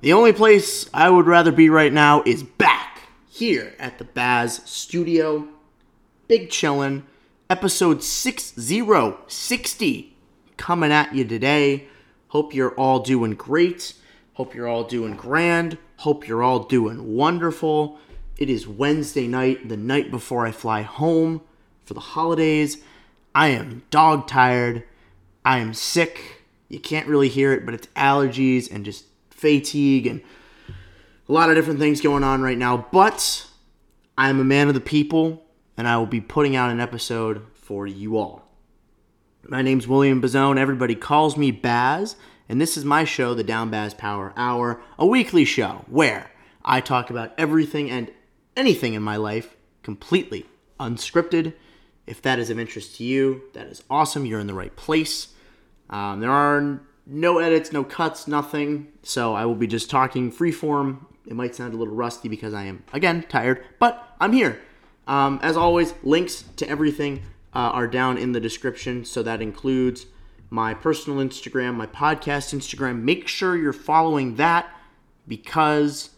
the only place I would rather be right now is back here at the Bazz Studio. Big chillin', episode 6060 coming at you today. Hope you're all doing great. Hope you're all doing grand. Hope you're all doing wonderful. It is Wednesday night, the night before I fly home for the holidays. I am dog tired. I am sick. You can't really hear it, but it's allergies and just fatigue and a lot of different things going on right now. But I'm a man of the people, and I will be putting out an episode for you all. My name's William Bazone. Everybody calls me Bazz, and this is my show, the Down Bazz Power Hour, a weekly show where I talk about everything and anything in my life completely unscripted. If that is of interest to you, that is awesome. You're in the right place. Um, there are no edits, no cuts, nothing. So I will be just talking freeform. It might sound a little rusty because I am, again, tired, but I'm here. Um, as always, links to everything uh, are down in the description. So that includes my personal Instagram, my podcast Instagram. Make sure you're following that because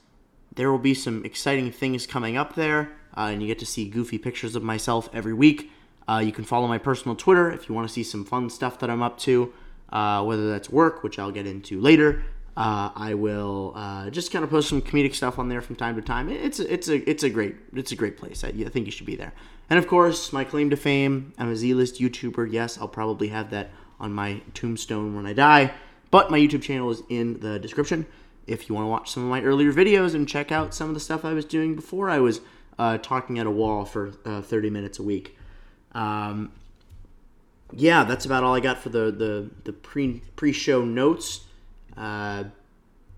there will be some exciting things coming up there, uh, and you get to see goofy pictures of myself every week. Uh, you can follow my personal Twitter if you want to see some fun stuff that I'm up to, uh, whether that's work, which I'll get into later. Uh, I will uh, just kind of post some comedic stuff on there from time to time. It's a, it's a it's a great it's a great place. I, I think you should be there. And of course, my claim to fame: I'm a Z-list YouTuber. Yes, I'll probably have that on my tombstone when I die. But my YouTube channel is in the description if you want to watch some of my earlier videos and check out some of the stuff I was doing before I was uh, talking at a wall for uh, 30 minutes a week. Um, yeah, that's about all I got for the the, the pre pre show notes. Uh,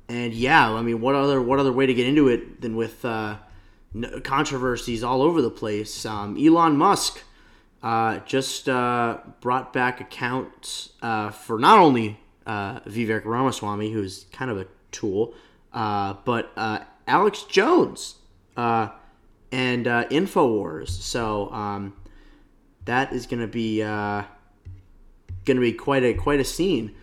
and yeah, I mean, what other what other way to get into it than with uh, controversies all over the place? Um, Elon Musk uh, just uh, brought back accounts for not only Vivek Ramaswamy, who's kind of a tool, uh, but uh, Alex Jones uh, and uh, Infowars. So um, that is going to be uh, going to be quite a quite a scene.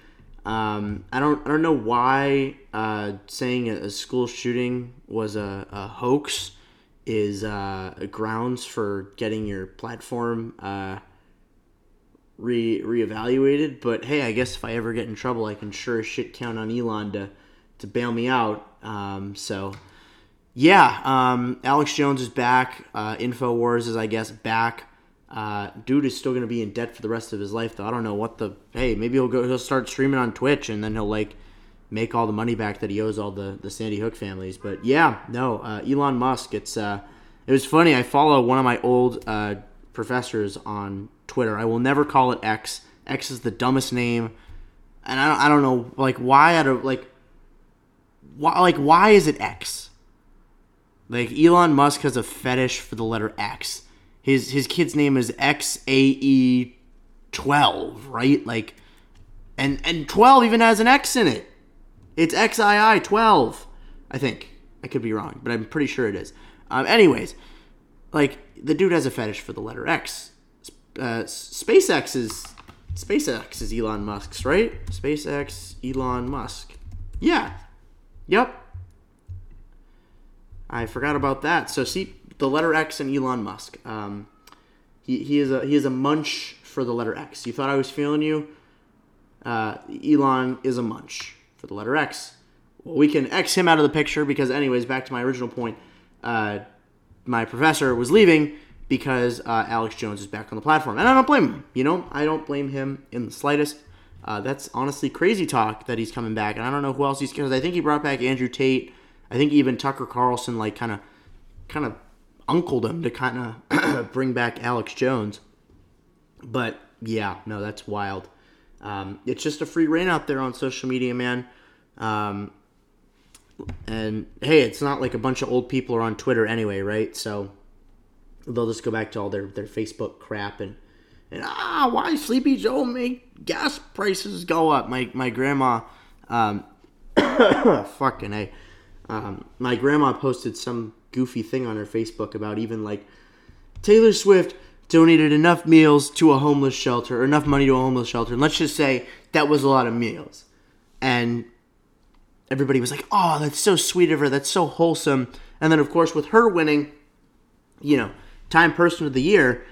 Um, I don't I don't know why uh, saying a, a, school shooting was a, a hoax is uh, grounds for getting your platform uh, re reevaluated. But hey, I guess if I ever get in trouble, I can sure as shit count on Elon to to bail me out. Um, so yeah, um, Alex Jones is back. Uh, Infowars is, I guess, back. Uh, dude is still gonna be in debt for the rest of his life, though. I don't know what the hey. Maybe he'll go. He'll start streaming on Twitch, and then he'll like make all the money back that he owes all the the Sandy Hook families. But yeah, no, uh, Elon Musk. It's uh, it was funny. I follow one of my old uh, professors on Twitter. I will never call it X. X is the dumbest name, and I don't, I don't know like why out of like why, like why is it X? Like Elon Musk has a fetish for the letter X. His his kid's name is X A E twelve, right? Like, and and twelve even has an X in it. It's X I I twelve, I think. I could be wrong, but I'm pretty sure it is. Um, anyways, like the dude has a fetish for the letter X. Uh, SpaceX is SpaceX is Elon Musk's, right? SpaceX, Elon Musk. Yeah, Yep. I forgot about that. So see the letter X and Elon Musk. Um, he, he is a he is a munch for the letter X. You thought I was feeling you. Uh, Elon is a munch for the letter X. Well, we can X him out of the picture because, anyways, back to my original point. Uh, my professor was leaving because uh, Alex Jones is back on the platform, and I don't blame him. You know, I don't blame him in the slightest. Uh, that's honestly crazy talk that he's coming back, and I don't know who else he's because I think he brought back Andrew Tate. I think even Tucker Carlson like kind of kind of uncled him to kind of bring back Alex Jones. But yeah, no, that's wild. Um, it's just a free reign out there on social media, man. Um, and hey, it's not like a bunch of old people are on Twitter anyway, right? So they'll just go back to all their, their Facebook crap and and ah, why Sleepy Joe make gas prices go up? My my grandma, um, fucking a, Um, my grandma posted some goofy thing on her Facebook about even like Taylor Swift donated enough meals to a homeless shelter or enough money to a homeless shelter. And let's just say that was a lot of meals. And everybody was like, oh, that's so sweet of her. That's so wholesome. And then, of course, with her winning, you know, Time Person of the Year,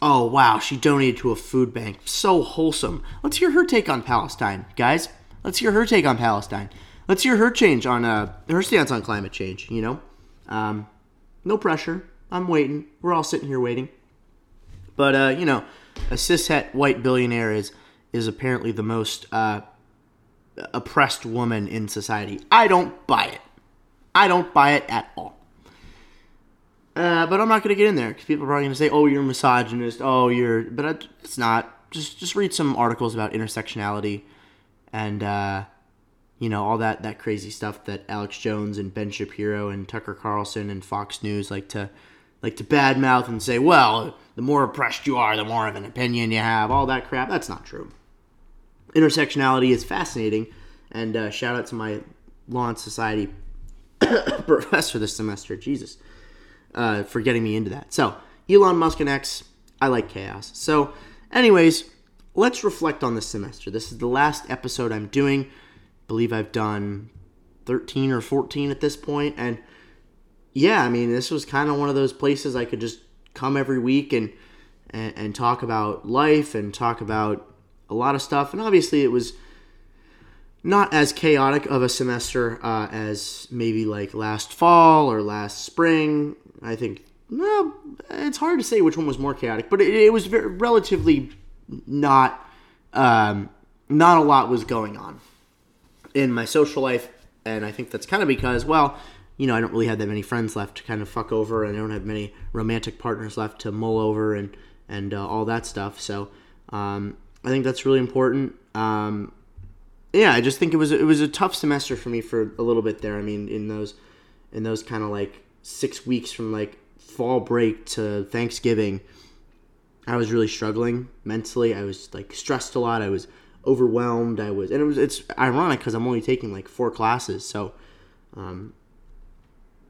oh, wow, she donated to a food bank. So wholesome. Let's hear her take on Palestine, guys. Let's hear her take on Palestine. Let's hear her change on uh, her stance on climate change, you know? Um, no pressure. I'm waiting. We're all sitting here waiting. But, uh, you know, a cishet white billionaire is, is apparently the most uh, oppressed woman in society. I don't buy it. I don't buy it at all. Uh, but I'm not going to get in there because people are probably going to say, "Oh, you're a misogynist." Oh, you're, but I, it's not. Just just read some articles about intersectionality, and uh, you know all that that crazy stuff that Alex Jones and Ben Shapiro and Tucker Carlson and Fox News like to like to badmouth and say, "Well, the more oppressed you are, the more of an opinion you have." All that crap. That's not true. Intersectionality is fascinating, and uh, shout out to my Law and Society professor this semester. Jesus uh, for getting me into that. So, Elon Musk and X, I like chaos. So, anyways, let's reflect on this semester. This is the last episode I'm doing. Believe I've done 13 or 14 at this point, and yeah, I mean, this was kind of one of those places I could just come every week and, and and talk about life and talk about a lot of stuff. And obviously, it was not as chaotic of a semester uh, as maybe like last fall or last spring. I think well, it's hard to say which one was more chaotic, but it, it was very, relatively not um, not a lot was going on in my social life, and I think that's kind of because well, you know, I don't really have that many friends left to kind of fuck over, and I don't have many romantic partners left to mull over and and uh, all that stuff. So um, I think that's really important. Um, yeah, I just think it was it was a tough semester for me for a little bit there. I mean, in those in those kind of like six weeks from like fall break to Thanksgiving, I was really struggling mentally. I was like stressed a lot. I was overwhelmed. I was, and it was it's ironic because I'm only taking like four classes, so um,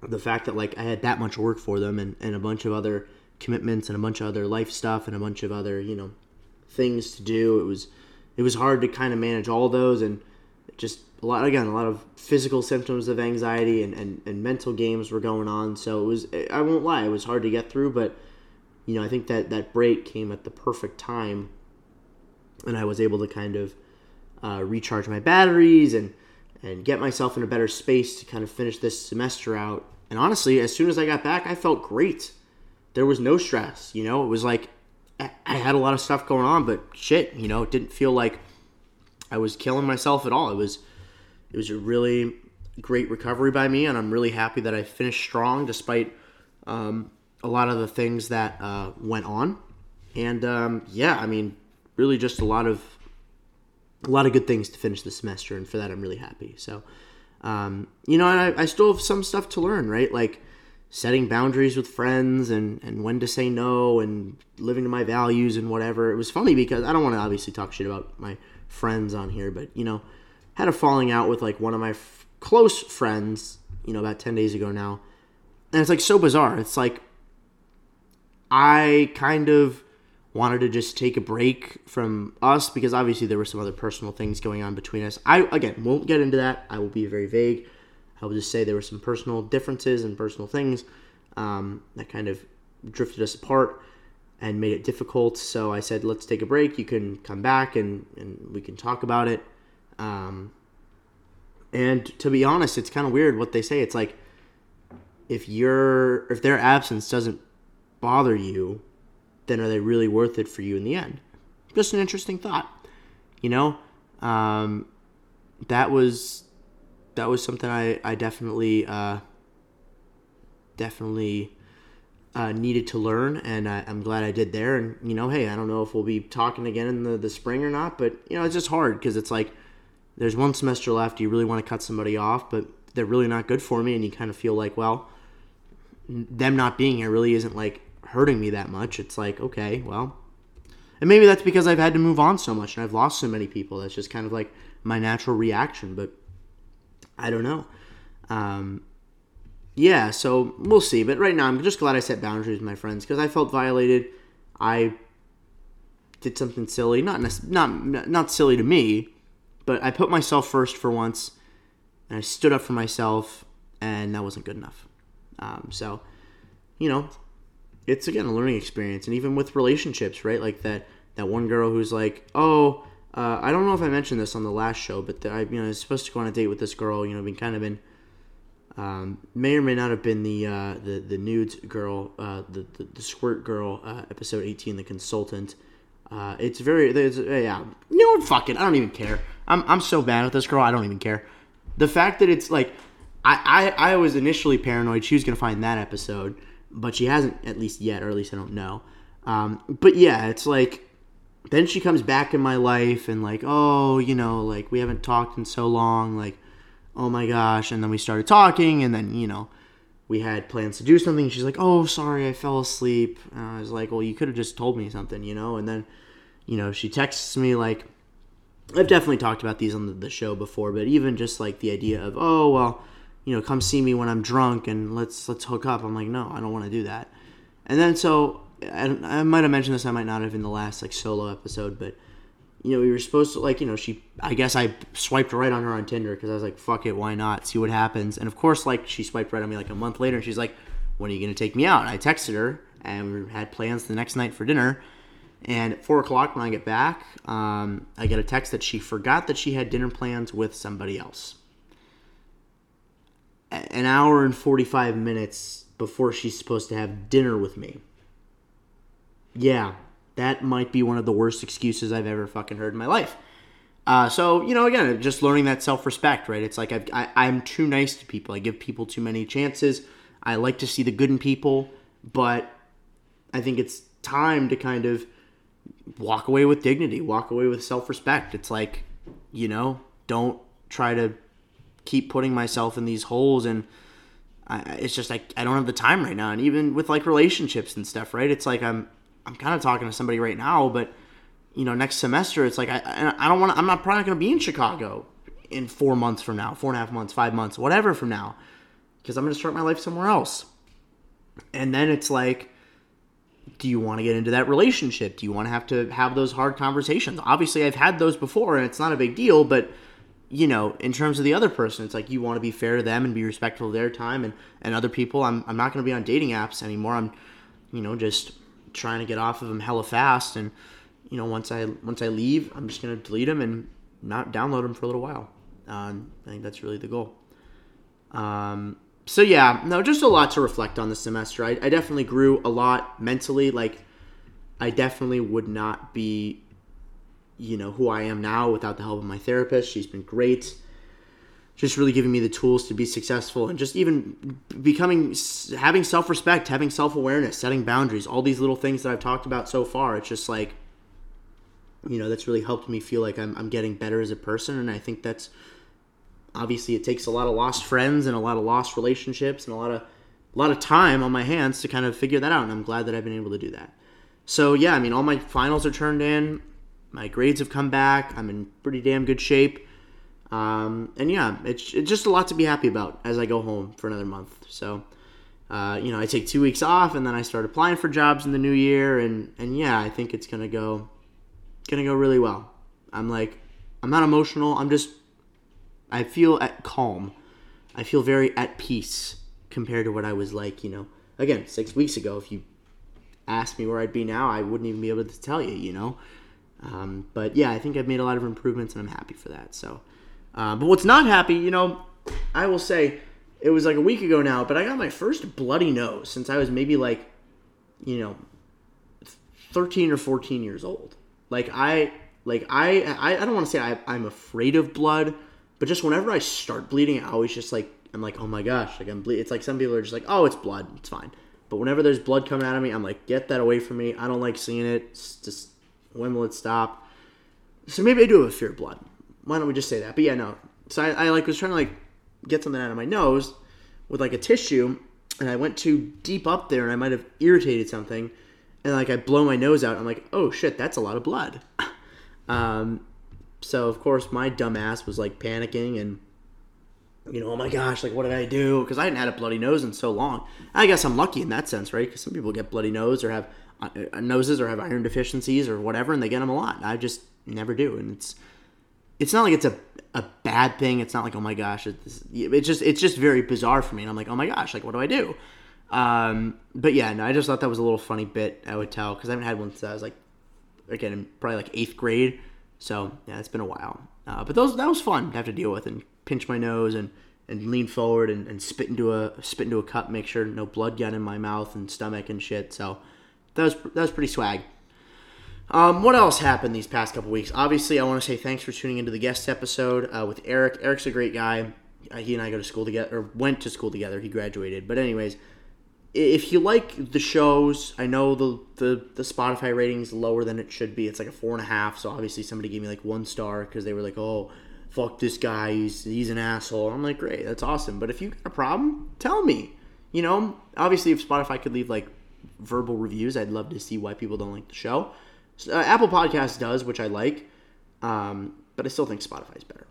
the fact that like I had that much work for them and, and a bunch of other commitments and a bunch of other life stuff and a bunch of other you know things to do. It was it was hard to kind of manage all those and just a lot again a lot of physical symptoms of anxiety and, and, and mental games were going on so it was i won't lie it was hard to get through but you know i think that that break came at the perfect time and i was able to kind of uh, recharge my batteries and and get myself in a better space to kind of finish this semester out and honestly as soon as i got back i felt great there was no stress you know it was like i had a lot of stuff going on but shit you know it didn't feel like I was killing myself at all. It was it was a really great recovery by me, and I'm really happy that I finished strong despite um, a lot of the things that uh, went on. And um, yeah, I mean, really just a lot of a lot of good things to finish the semester, and for that I'm really happy. So, um, you know, I, I still have some stuff to learn, right? Like setting boundaries with friends and, and when to say no and living to my values and whatever. It was funny because I don't want to obviously talk shit about my friends on here, but you know, had a falling out with like one of my f- close friends, you know, about 10 days ago now. And it's like so bizarre. It's like I kind of wanted to just take a break from us because obviously there were some other personal things going on between us. I again won't get into that. I will be very vague. I will just say there were some personal differences and personal things um, that kind of drifted us apart and made it difficult. So I said, let's take a break. You can come back and, and we can talk about it. Um, and to be honest, it's kind of weird what they say. It's like if your if their absence doesn't bother you, then are they really worth it for you in the end? Just an interesting thought. You know, um, that was that was something I I definitely uh, definitely uh, needed to learn, and I, am glad I did there. And you know, hey, I don't know if we'll be talking again in the, the spring or not, but you know, it's just hard because it's like there's one semester left. You really want to cut somebody off, but they're really not good for me, and you kind of feel like, well, them not being here really isn't like hurting me that much. It's like, okay, well, and maybe that's because I've had to move on so much and I've lost so many people. That's just kind of like my natural reaction, but I don't know. Um, yeah, so we'll see. But right now, I'm just glad I set boundaries with my friends because I felt violated. I did something silly, not not not silly to me, but I put myself first for once, and I stood up for myself, and that wasn't good enough. Um, so, you know, it's again a learning experience, and even with relationships, right? Like that that one girl who's like, oh, uh, I don't know if I mentioned this on the last show, but the, I you know I was supposed to go on a date with this girl. You know, been kind of been. Um, may or may not have been the uh, the the nudes girl, uh, the, the, the squirt girl, uh, episode eighteen, the consultant. Uh, it's very, it's, uh, yeah. You know Fuck it. I don't even care. I'm, I'm so bad with this girl. I don't even care. The fact that it's like, I, I, I was initially paranoid she was gonna find that episode, but she hasn't at least yet, or at least I don't know. Um, but yeah, it's like then she comes back in my life and like, oh, you know, like we haven't talked in so long, like, oh my gosh, and then we started talking, and then you know, we had plans to do something. She's like, oh, sorry, I fell asleep. And I was like, well, you could have just told me something, you know, and then you know, she texts me like, I've definitely talked about these on the, the show before, but even just like the idea of, oh well, you know, come see me when I'm drunk and let's let's hook up. I'm like, no, I don't want to do that. And then so I, I might have mentioned this, I might not have in the last like solo episode, but you know, we were supposed to like, you know, she. I guess I swiped right on her on Tinder because I was like, fuck it, why not? See what happens. And of course, like she swiped right on me like a month later, and she's like, when are you gonna take me out? And I texted her, and we had plans the next night for dinner. And at four o'clock when I get back, um, I get a text that she forgot that she had dinner plans with somebody else. An hour and 45 minutes before she's supposed to have dinner with me. Yeah, that might be one of the worst excuses I've ever fucking heard in my life. Uh, so, you know, again, just learning that self respect, right? It's like I've, I, I'm too nice to people. I give people too many chances. I like to see the good in people, but I think it's time to kind of walk away with dignity, walk away with self respect. It's like, you know, don't try to keep putting myself in these holes and I, it's just like I don't have the time right now. And even with like relationships and stuff, right? It's like I'm I'm kind of talking to somebody right now, but you know, next semester, it's like I I don't want. I'm not probably going to be in Chicago in four months from now, four and a half months, five months, whatever from now, because I'm going to start my life somewhere else. And then it's like do you want to get into that relationship? Do you want to have to have those hard conversations? Obviously, I've had those before and it's not a big deal, but you know, in terms of the other person, it's like you want to be fair to them and be respectful of their time and, and other people. I'm, I'm not going to be on dating apps anymore. I'm, you know, just trying to get off of them hella fast. And, you know, once I, once I leave, I'm just going to delete them and not download them for a little while. Um, I think that's really the goal. Um, so yeah, no, just a lot to reflect on this semester. I, I definitely grew a lot mentally. Like, I definitely would not be, you know, who I am now without the help of my therapist. She's been great. Just really giving me the tools to be successful and just even becoming, having self respect, having self awareness, setting boundaries, all these little things that I've talked about so far. It's just like, you know, that's really helped me feel like I'm, I'm getting better as a person. And I think that's, obviously it takes a lot of lost friends and a lot of lost relationships and a lot of a lot of time on my hands to kind of figure that out and I'm glad that I've been able to do that. So yeah, I mean all my finals are turned in, my grades have come back, I'm in pretty damn good shape. Um, and yeah, it's, it's just a lot to be happy about as I go home for another month. So, uh, you know, I take two weeks off and then I start applying for jobs in the new year, and and yeah, I think it's gonna go, gonna go really well. I'm like, I'm not emotional. I'm just I feel at calm. I feel very at peace compared to what I was like, you know, again, six weeks ago. If you asked me where I'd be now, I wouldn't even be able to tell you, you know. Um, but yeah, I think I've made a lot of improvements, and I'm happy for that. So, uh, but what's not happy, you know, I will say it was like a week ago now, but I got my first bloody nose since I was maybe like, you know, 13 or 14 years old. Like I, like I, I, I don't want to say I, I'm afraid of blood but just whenever I start bleeding, I always just like I'm like, oh my gosh, like I'm bleeding. It's like some people are just like, oh, it's blood, it's fine. But whenever there's blood coming out of me, I'm like, get that away from me. I don't like seeing it. It's just when will it stop? So maybe I do have a fear of blood. Why don't we just say that? But yeah, no. So I, I like was trying to like get something out of my nose with like a tissue, and I went too deep up there, and I might have irritated something, and like I blow my nose out. I'm like, oh shit, that's a lot of blood. um, so of course my dumbass was like panicking and you know, oh my gosh, like what did I do? Because I hadn't had a bloody nose in so long. I guess I'm lucky in that sense, right? Because some people get bloody nose or have uh, uh, noses or have iron deficiencies or whatever, and they get them a lot. I just never do, and it's it's not like it's a a bad thing. It's not like oh my gosh, it's, it's just it's just very bizarre for me, and I'm like oh my gosh, like what do I do? Um, but yeah, no, I just thought that was a little funny bit I would tell because I haven't had one since I was like again probably like eighth grade. So yeah, it's been a while. Uh, but those that was fun to have to deal with and pinch my nose and, and lean forward and, and spit into a spit into a cup, make sure no blood got in my mouth and stomach and shit. So that was that was pretty swag. Um, what else happened these past couple weeks? Obviously, I want to say thanks for tuning into the guest episode uh, with Eric. Eric's a great guy. Uh, he and I go to school together, or went to school together. He graduated. But anyways, if you like the shows, I know the, the the Spotify rating is lower than it should be. It's like a four and a half. So obviously, somebody gave me like one star because they were like, "Oh, fuck this guy. He's he's an asshole." I'm like, "Great, that's awesome." But if you got a problem, tell me. You know, obviously, if Spotify could leave like verbal reviews, I'd love to see why people don't like the show. Uh, Apple Podcast does, which I like, um, but I still think Spotify is better.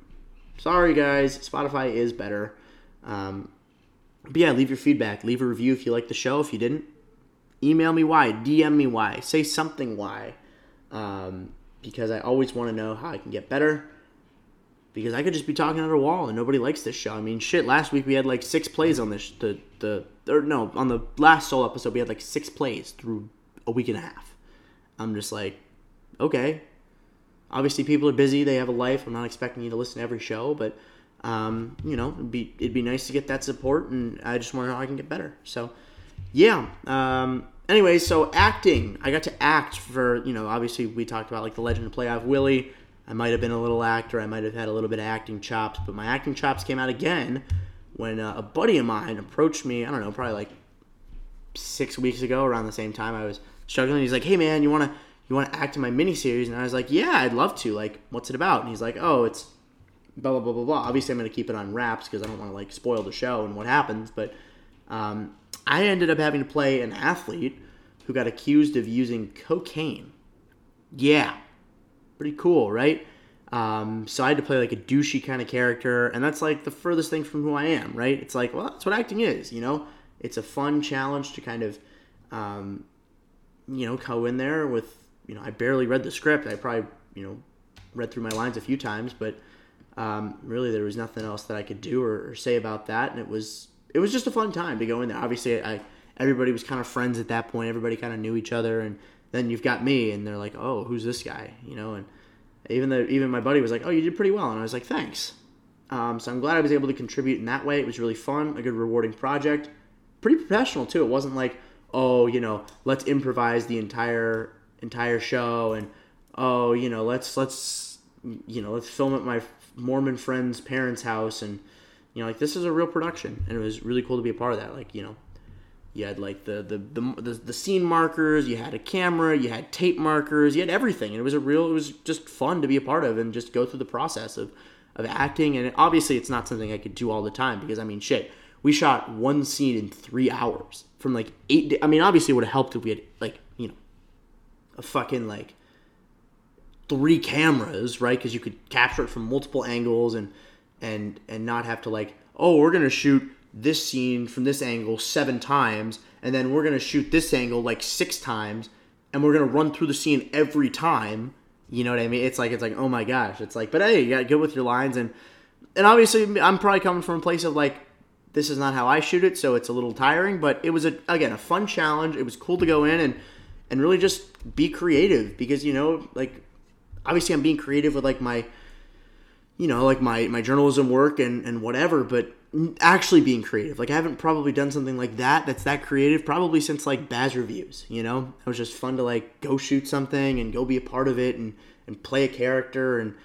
Sorry, guys, Spotify is better. Um, but yeah, leave your feedback. Leave a review if you like the show. If you didn't, email me why, DM me why, say something why, um, because I always want to know how I can get better. Because I could just be talking at a wall and nobody likes this show. I mean, shit. Last week we had like six plays on this. The the or no, on the last solo episode we had like six plays through a week and a half. I'm just like, okay. Obviously, people are busy. They have a life. I'm not expecting you to listen to every show, but um, you know, it'd be it'd be nice to get that support, and I just want to know how I can get better. So, yeah. Um, anyway, so acting, I got to act for you know. Obviously, we talked about like the Legend of Playoff Willy. I might have been a little actor. I might have had a little bit of acting chops, but my acting chops came out again when uh, a buddy of mine approached me. I don't know, probably like six weeks ago, around the same time I was struggling. He's like, "Hey man, you wanna you wanna act in my miniseries?" And I was like, "Yeah, I'd love to. Like, what's it about?" And he's like, "Oh, it's blah blah blah blah blah. Obviously, I'm to keep it on wraps because I don't want to like spoil the show and what happens. But um, I ended up having to play an athlete who got accused of using cocaine. Yeah, pretty cool, right? Um, so I had to play like a douchey kind of character, and that's like the furthest thing from who I am, right? It's like, well, that's what acting is, you know. It's a fun challenge to kind of, um, you know, go in there with, you know, I barely read the script. I probably, you know, read through my lines a few times, but um, really there was nothing else that I could do or, or, say about that, and it was it was just a fun time to go in there. Obviously, I everybody was kind of friends at that point. Everybody kind of knew each other, and then you've got me, and they're like, "Oh, who's this guy?" You know, and even though even my buddy was like, "Oh, you did pretty well," and I was like, "Thanks." Um, so I'm glad I was able to contribute in that way. It was really fun, a good rewarding project, pretty professional too. It wasn't like, oh, you know, let's improvise the entire entire show, and oh, you know, let's let's you know let's film at my Mormon friend's parents' house, and you know, like this is a real production, and it was really cool to be a part of that. Like, you know, you had like the the the, the, the scene markers, you had a camera, you had tape markers, you had everything, and it was a real, it was just fun to be a part of, and just go through the process of of acting. And obviously, it's not something I could do all the time because I mean, shit, we shot one scene in three hours from like eight. Day- I mean, obviously, it would have helped if we had like you know a fucking like three cameras, right? Because you could capture it from multiple angles and and and not have to like, oh, we're gonna shoot this scene from this angle seven times, and then we're gonna shoot this angle like six times, and we're gonna run through the scene every time. You know what I mean? It's like it's like oh my gosh, it's like, but hey, you got good with your lines and and obviously I'm probably coming from a place of like this is not how I shoot it, so it's a little tiring, but it was a again a fun challenge. It was cool to go in and and really just be creative because you know like obviously I'm being creative with like my you know like my my journalism work and and whatever but actually being creative. Like i haven't probably done something like that that's that creative probably since like bazz reviews you know? It was just fun to like go shoot something and go be a part of it and and play a character and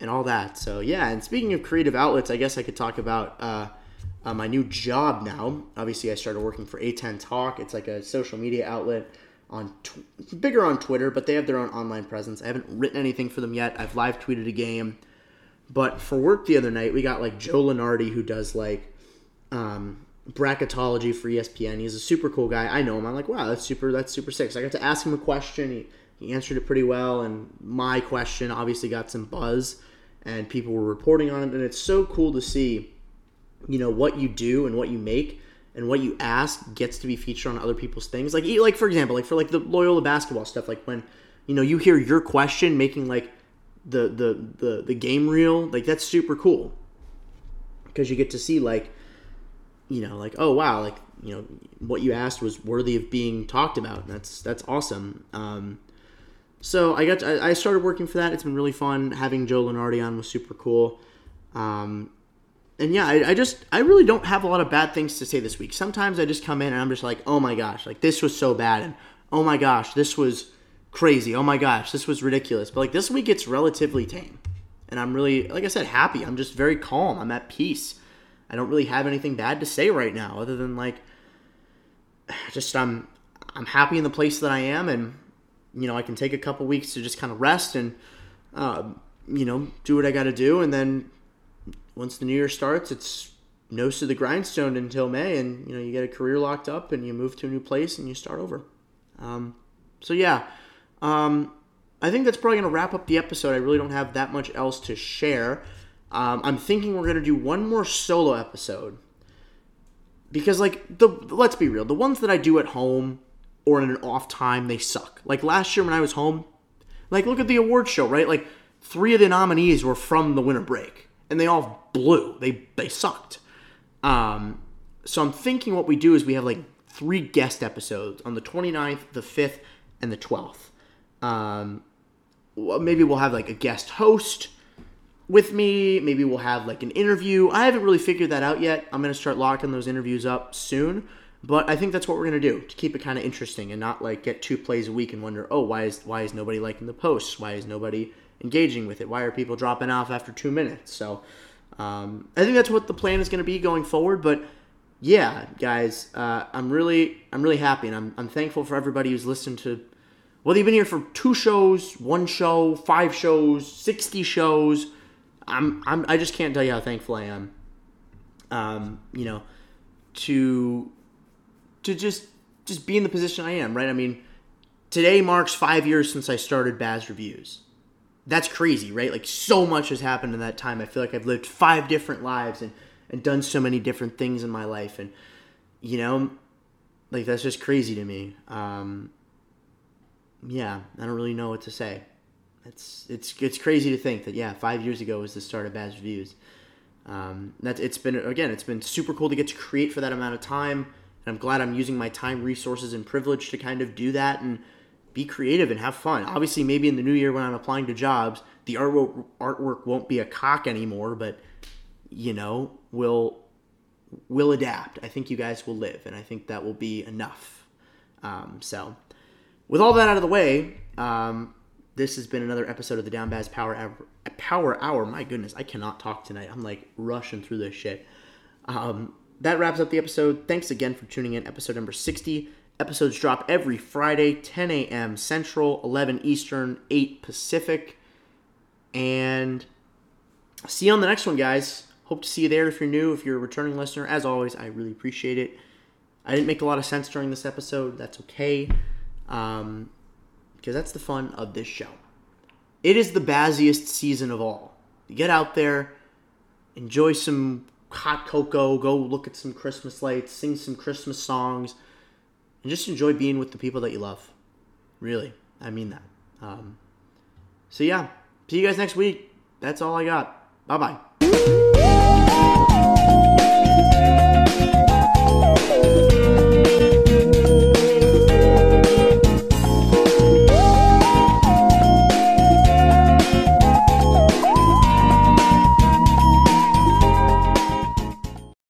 and all that. So yeah and speaking of creative outlets i guess i could talk about uh, uh, my new job now. Obviously i started working for a10 talk. It's like a social media outlet on tw- bigger on Twitter, but they have their own online presence. I haven't written anything for them yet. I've live tweeted a game, but for work the other night, we got like Joe Lunardi who does like um, bracketology for ESPN. He's a super cool guy. I know him. I'm like, wow, that's super. That's super sick. So I got to ask him a question. He, he answered it pretty well, and my question obviously got some buzz, and people were reporting on it. And it's so cool to see you know what you do and what you make and what you ask gets to be featured on other people's things. Like like for example, like for like the Loyola basketball stuff, like when you know you hear your question making like the the the the game reel, like that's super cool because you get to see like you know like oh wow like you know what you asked was worthy of being talked about. That's that's awesome. Um, so I got to, I started working for that. It's been really fun. Having Joe Lunardi on was super cool. Um, and yeah, I, I, just I really don't have a lot of bad things to say this week. Sometimes I just come in and I'm just like, oh my gosh, like this was so bad, and oh my gosh, this was crazy. Oh my gosh, this was ridiculous. But like this week, it's relatively tame, and I'm really, like I said, happy. I'm just very calm. I'm at peace. I don't really have anything bad to say right now, other than like, just I'm I'm happy in the place that I am, and you know I can take a couple weeks to just kind of rest and. Uh, you know, do what I got to do, and then once the new year starts, it's nose to the grindstone until May, and you know you get a career locked up, and you move to a new place, and you start over. Um, so yeah, um, I think that's probably gonna wrap up the episode. I really don't have that much else to share. Um, I'm thinking we're gonna do one more solo episode because, like, the let's be real, the ones that I do at home or in an off time, they suck. Like last year when I was home, like look at the award show, right? Like three of the nominees were from the winter break and they all blew. They they sucked. Um, so I'm thinking what we do is we have like three guest episodes on the 29th, the 5th, and the 12th. Um, maybe we'll have like a guest host with me. Maybe we'll have like an interview. I haven't really figured that out yet. I'm gonna start locking those interviews up soon. But I think that's what we're gonna do to keep it kind of interesting and not like get two plays a week and wonder, oh, why is why is nobody liking the posts? Why is nobody engaging with it? Why are people dropping off after two minutes? So um, I think that's what the plan is to be going forward. But yeah, guys, uh, I'm really I'm really happy and I'm I'm thankful for everybody who's listened to. Whether you've been here for two shows, one show, five shows, sixty shows, I'm, I'm I just can't tell you how thankful I am. Um, you know, to to just just be in the position I am, right? I mean, today marks five years since I started Bazz Reviews that's crazy, right? Like so much has happened in that time. I feel like I've lived five different lives and and done so many different things in my life, and you know, like that's just crazy to me. Um, yeah, I don't really know what to say. It's it's it's crazy to think that yeah, five years ago was the start of Bazz Reviews. Um, that's it's been again, it's been super cool to get to create for that amount of time, and I'm glad I'm using my time, resources, and privilege to kind of do that and be creative and have fun. Obviously, maybe in the new year when I'm applying to jobs, the artwork artwork won't be a cock anymore, but you know, we'll we'll adapt. I think you guys will live, and I think that will be enough. Um, so, with all that out of the way, um, this has been another episode of the Down Bazz Power Hour. Power Hour. My goodness, I cannot talk tonight. I'm like rushing through this shit. Um, that wraps up the episode. Thanks again for tuning in. Episode number 60. Episodes drop every Friday, 10 a.m. Central, 11 Eastern, 8 Pacific. And see you on the next one, guys. Hope to see you there if you're new, if you're a returning listener. As always, I really appreciate it. I didn't make a lot of sense during this episode. That's okay. Um, because that's the fun of this show. It is the baziest season of all. You get out there, enjoy some hot cocoa, go look at some Christmas lights, sing some Christmas songs and just enjoy being with the people that you love. Really, I mean that. Um, so yeah, see you guys next week. That's all I got. Bye bye.